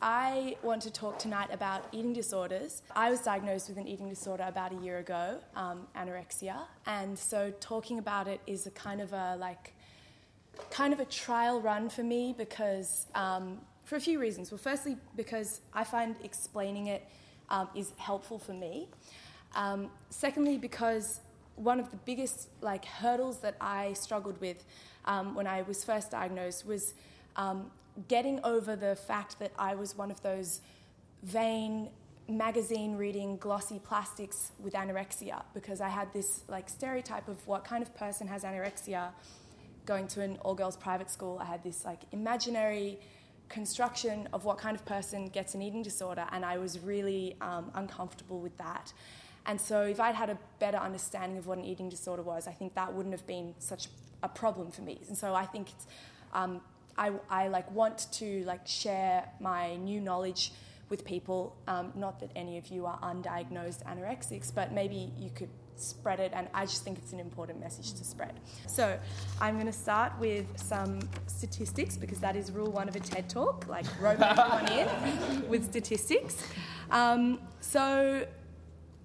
I want to talk tonight about eating disorders. I was diagnosed with an eating disorder about a year ago, um, anorexia, and so talking about it is a kind of a like, kind of a trial run for me because um, for a few reasons. Well, firstly, because I find explaining it um, is helpful for me. Um, secondly, because one of the biggest like hurdles that I struggled with um, when I was first diagnosed was um, getting over the fact that I was one of those vain magazine reading glossy plastics with anorexia because I had this like stereotype of what kind of person has anorexia going to an all girls private school. I had this like imaginary construction of what kind of person gets an eating disorder and I was really um, uncomfortable with that and so if I'd had a better understanding of what an eating disorder was I think that wouldn't have been such a problem for me and so I think um, I, I like want to like share my new knowledge with people. Um, not that any of you are undiagnosed anorexics, but maybe you could spread it, and I just think it's an important message to spread. So, I'm going to start with some statistics because that is rule one of a TED talk, like rope everyone in with statistics. Um, so,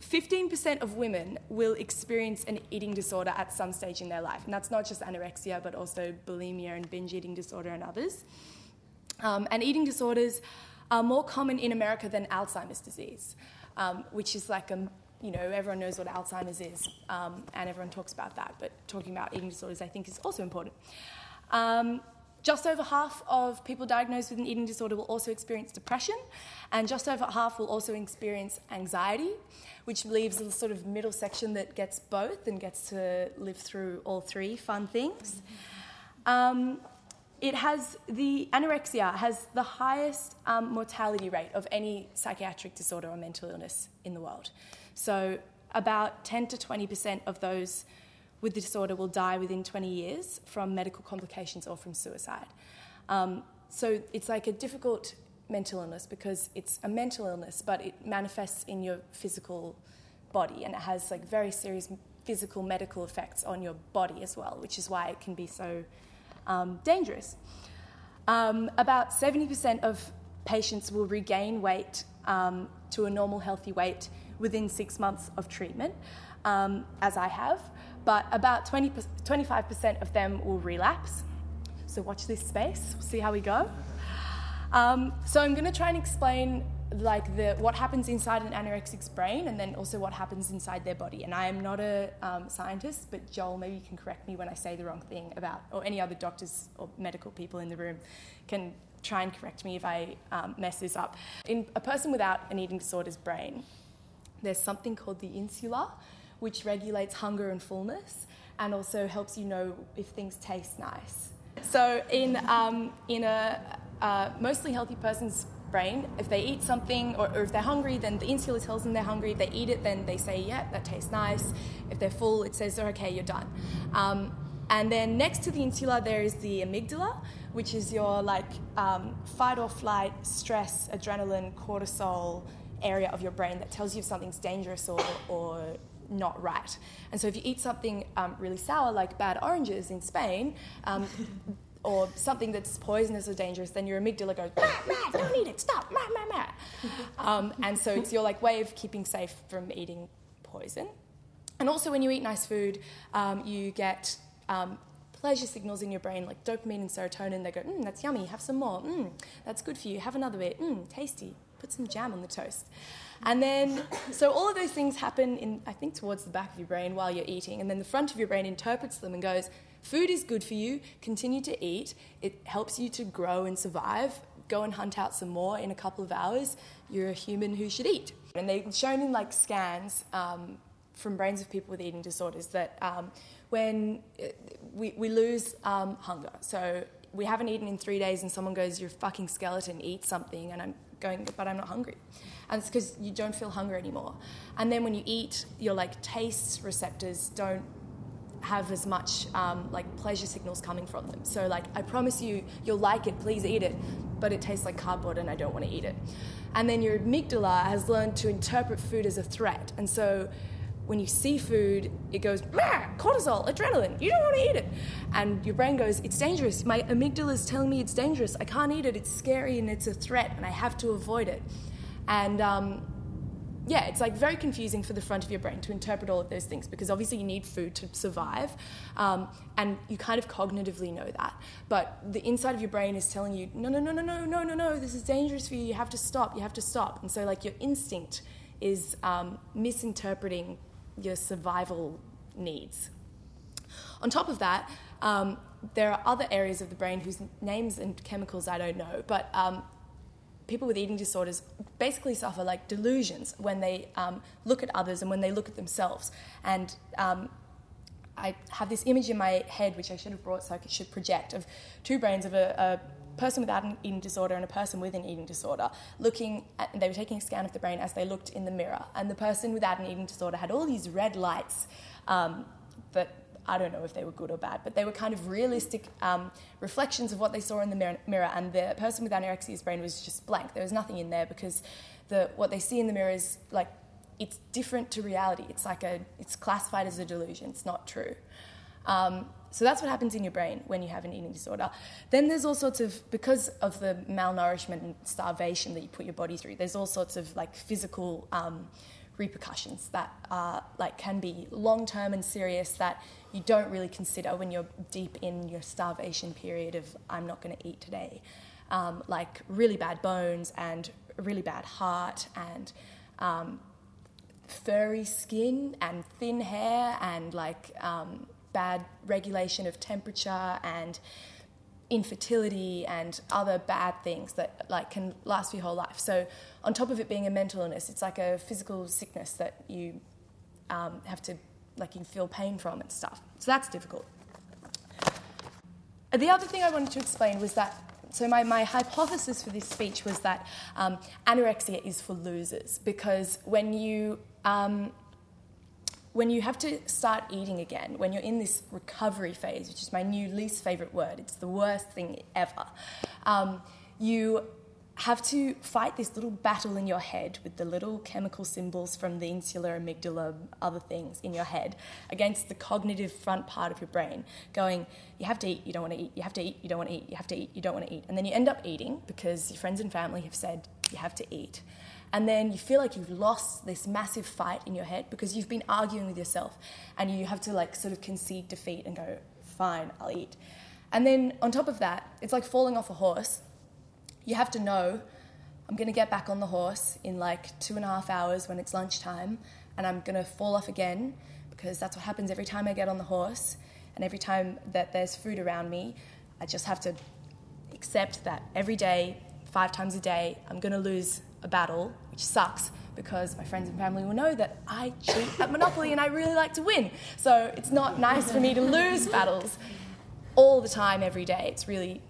15% of women will experience an eating disorder at some stage in their life. And that's not just anorexia, but also bulimia and binge eating disorder and others. Um, and eating disorders are more common in America than Alzheimer's disease, um, which is like a you know, everyone knows what Alzheimer's is, um, and everyone talks about that, but talking about eating disorders, I think, is also important. Um, just over half of people diagnosed with an eating disorder will also experience depression, and just over half will also experience anxiety, which leaves a sort of middle section that gets both and gets to live through all three fun things. Um, it has the anorexia has the highest um, mortality rate of any psychiatric disorder or mental illness in the world. So about 10 to 20 percent of those with the disorder will die within 20 years from medical complications or from suicide. Um, so it's like a difficult mental illness because it's a mental illness, but it manifests in your physical body and it has like very serious physical medical effects on your body as well, which is why it can be so um, dangerous. Um, about 70% of patients will regain weight um, to a normal healthy weight within six months of treatment, um, as I have but about 20, 25% of them will relapse. So watch this space, see how we go. Um, so I'm going to try and explain like the what happens inside an anorexic's brain and then also what happens inside their body. And I am not a um, scientist, but Joel, maybe you can correct me when I say the wrong thing about, or any other doctors or medical people in the room can try and correct me if I um, mess this up. In a person without an eating disorder's brain, there's something called the insula, which regulates hunger and fullness and also helps you know if things taste nice. So, in, um, in a uh, mostly healthy person's brain, if they eat something or, or, if they're hungry, then the insula tells them they're hungry. If they eat it, then they say, yeah, that tastes nice. If they're full, it says, okay, you're done. Um, and then next to the insula, there is the amygdala, which is your like um, fight or flight, stress, adrenaline, cortisol area of your brain that tells you if something's dangerous or, or not right. And so if you eat something um, really sour, like bad oranges in Spain, um, or something that's poisonous or dangerous, then your amygdala goes, mah, mah, don't eat it, stop, mah, mah, mah. Um, and so it's your like way of keeping safe from eating poison. And also when you eat nice food, um, you get um, pleasure signals in your brain like dopamine and serotonin. They go, mm, that's yummy, have some more. Mm, that's good for you, have another bit. Mm, tasty, put some jam on the toast. And then, so all of those things happen in, I think, towards the back of your brain while you're eating. And then the front of your brain interprets them and goes, food is good for you, continue to eat. It helps you to grow and survive. Go and hunt out some more in a couple of hours. You're a human who should eat. And they've shown in like scans um, from brains of people with eating disorders that um, when uh, we, we lose um, hunger, so we haven't eaten in three days and someone goes, You're fucking skeleton, eat something. And I'm going, But I'm not hungry and it's because you don't feel hunger anymore. And then when you eat, your like taste receptors don't have as much um, like pleasure signals coming from them. So like I promise you, you'll like it. Please eat it, but it tastes like cardboard, and I don't want to eat it. And then your amygdala has learned to interpret food as a threat, and so when you see food, it goes, cortisol, adrenaline, you don't want to eat it. And your brain goes, it's dangerous. My amygdala is telling me it's dangerous. I can't eat it. It's scary and it's a threat and I have to avoid it. And um, yeah, it's like very confusing for the front of your brain to interpret all of those things because obviously you need food to survive, um, and you kind of cognitively know that. But the inside of your brain is telling you, no, no, no, no, no, no, no, no, this is dangerous for you. You have to stop. You have to stop. And so like your instinct is um, misinterpreting your survival needs. On top of that, um, there are other areas of the brain whose names and chemicals I don't know, but um, people with eating disorders basically suffer like delusions when they um, look at others and when they look at themselves. And um, I have this image in my head, which I should have brought so I should project, of two brains of a, a person without an eating disorder and a person with an eating disorder looking at, they were taking a scan of the brain as they looked in the mirror and the person without an eating disorder had all these red lights um, that I don't know if they were good or bad, but they were kind of realistic um, reflections of what they saw in the mirror, mirror. And the person with anorexia's brain was just blank. There was nothing in there because the, what they see in the mirror is like it's different to reality. It's like a it's classified as a delusion. It's not true. Um, so that's what happens in your brain when you have an eating disorder. Then there's all sorts of because of the malnourishment and starvation that you put your body through. There's all sorts of like physical um, repercussions that are like can be long term and serious that you don't really consider when you're deep in your starvation period of I'm not going to eat today. Um, like really bad bones and really bad heart and um, furry skin and thin hair and like um, bad regulation of temperature and infertility and other bad things that like can last for your whole life. So on top of it being a mental illness, it's like a physical sickness that you um, have to like you feel pain from and stuff. So that's difficult. The other thing I wanted to explain was that so my, my hypothesis for this speech was that um, anorexia is for losers because when you um, when you have to start eating again, when you're in this recovery phase, which is my new least favorite word, it's the worst thing ever, um, you have to fight this little battle in your head with the little chemical symbols from the insula, amygdala, other things in your head against the cognitive front part of your brain, going, you have to eat, you don't want to eat, you have to eat, you don't want to eat, you have to eat, you don't want to eat. And then you end up eating because your friends and family have said you have to eat. And then you feel like you've lost this massive fight in your head because you've been arguing with yourself and you have to like sort of concede defeat and go, fine, I'll eat. And then on top of that, it's like falling off a horse. You have to know I'm going to get back on the horse in like two and a half hours when it's lunchtime and I'm going to fall off again because that's what happens every time I get on the horse and every time that there's food around me. I just have to accept that every day, five times a day, I'm going to lose a battle, which sucks because my friends and family will know that I cheat at Monopoly and I really like to win. So it's not nice for me to lose battles all the time, every day. It's really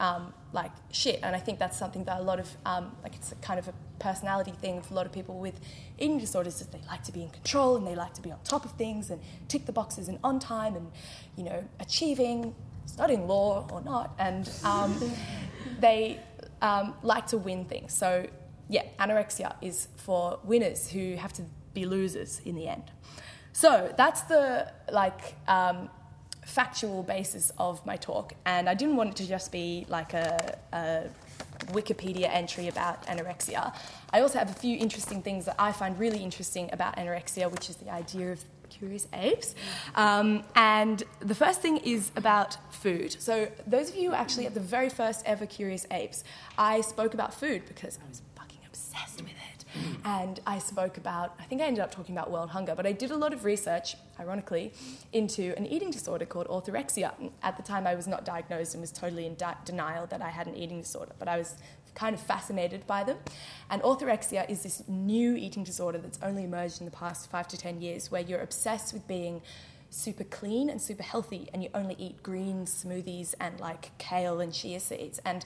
um, like shit. And I think that's something that a lot of, um, like, it's kind of a personality thing for a lot of people with eating disorders is they like to be in control and they like to be on top of things and tick the boxes and on time and, you know, achieving, studying law or not. And um, they um, like to win things. So yeah, anorexia is for winners who have to be losers in the end. So that's the like um, factual basis of my talk, and I didn't want it to just be like a, a Wikipedia entry about anorexia. I also have a few interesting things that I find really interesting about anorexia, which is the idea of curious apes. Um, and the first thing is about food. So, those of you who actually at the very first ever Curious Apes, I spoke about food because I was obsessed with it. And I spoke about, I think I ended up talking about world hunger, but I did a lot of research, ironically, into an eating disorder called orthorexia. At the time, I was not diagnosed and was totally in de- denial that I had an eating disorder, but I was kind of fascinated by them. And orthorexia is this new eating disorder that's only emerged in the past five to 10 years, where you're obsessed with being super clean and super healthy, and you only eat green smoothies and like kale and chia seeds. And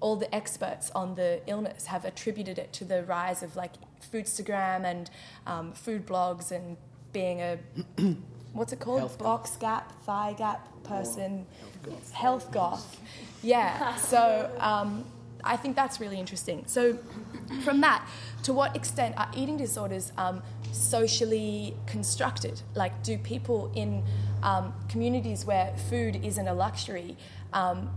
all the experts on the illness have attributed it to the rise of like Foodstagram and um, food blogs and being a what's it called Health box goth. gap thigh gap person health goth. health goth yeah so um, I think that's really interesting. So, from that, to what extent are eating disorders um, socially constructed? Like, do people in um, communities where food isn't a luxury um,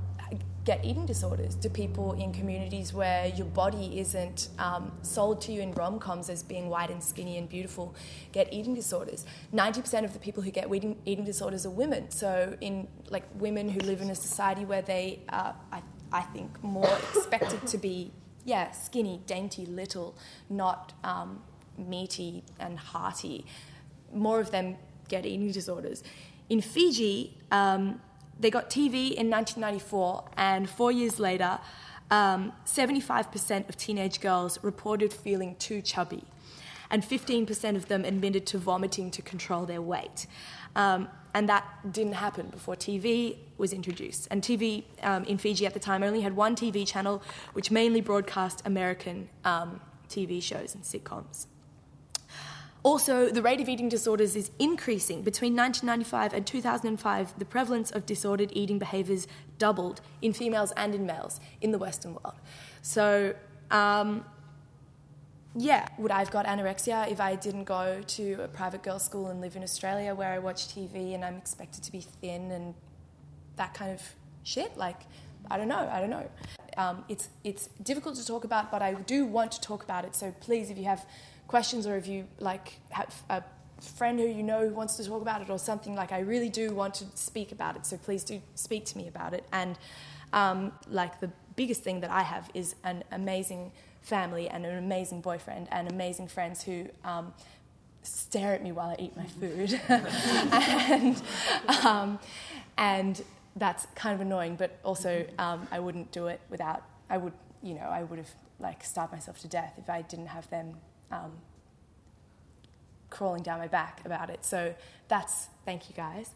get eating disorders? Do people in communities where your body isn't um, sold to you in rom coms as being white and skinny and beautiful get eating disorders? 90% of the people who get eating, eating disorders are women. So, in like women who live in a society where they are, I, I think, more expected to be, yeah, skinny, dainty, little, not um, meaty and hearty, more of them get eating disorders. In Fiji, um, they got TV in 1994, and four years later, um, 75% of teenage girls reported feeling too chubby, and 15% of them admitted to vomiting to control their weight. Um, and that didn't happen before TV was introduced. And TV um, in Fiji at the time only had one TV channel, which mainly broadcast American um, TV shows and sitcoms. Also, the rate of eating disorders is increasing. Between 1995 and 2005, the prevalence of disordered eating behaviours doubled in females and in males in the Western world. So, um, yeah, would I have got anorexia if I didn't go to a private girls' school and live in Australia where I watch TV and I'm expected to be thin and that kind of shit? Like, I don't know, I don't know. Um, it's, it's difficult to talk about, but I do want to talk about it. So please, if you have questions or if you like have a friend who you know who wants to talk about it or something like I really do want to speak about it so please do speak to me about it. And um, like the biggest thing that I have is an amazing family and an amazing boyfriend and amazing friends who um, stare at me while I eat my food. And um, and that's kind of annoying but also um, I wouldn't do it without I would you know I would have like starved myself to death if I didn't have them um, crawling down my back about it. So that's thank you guys.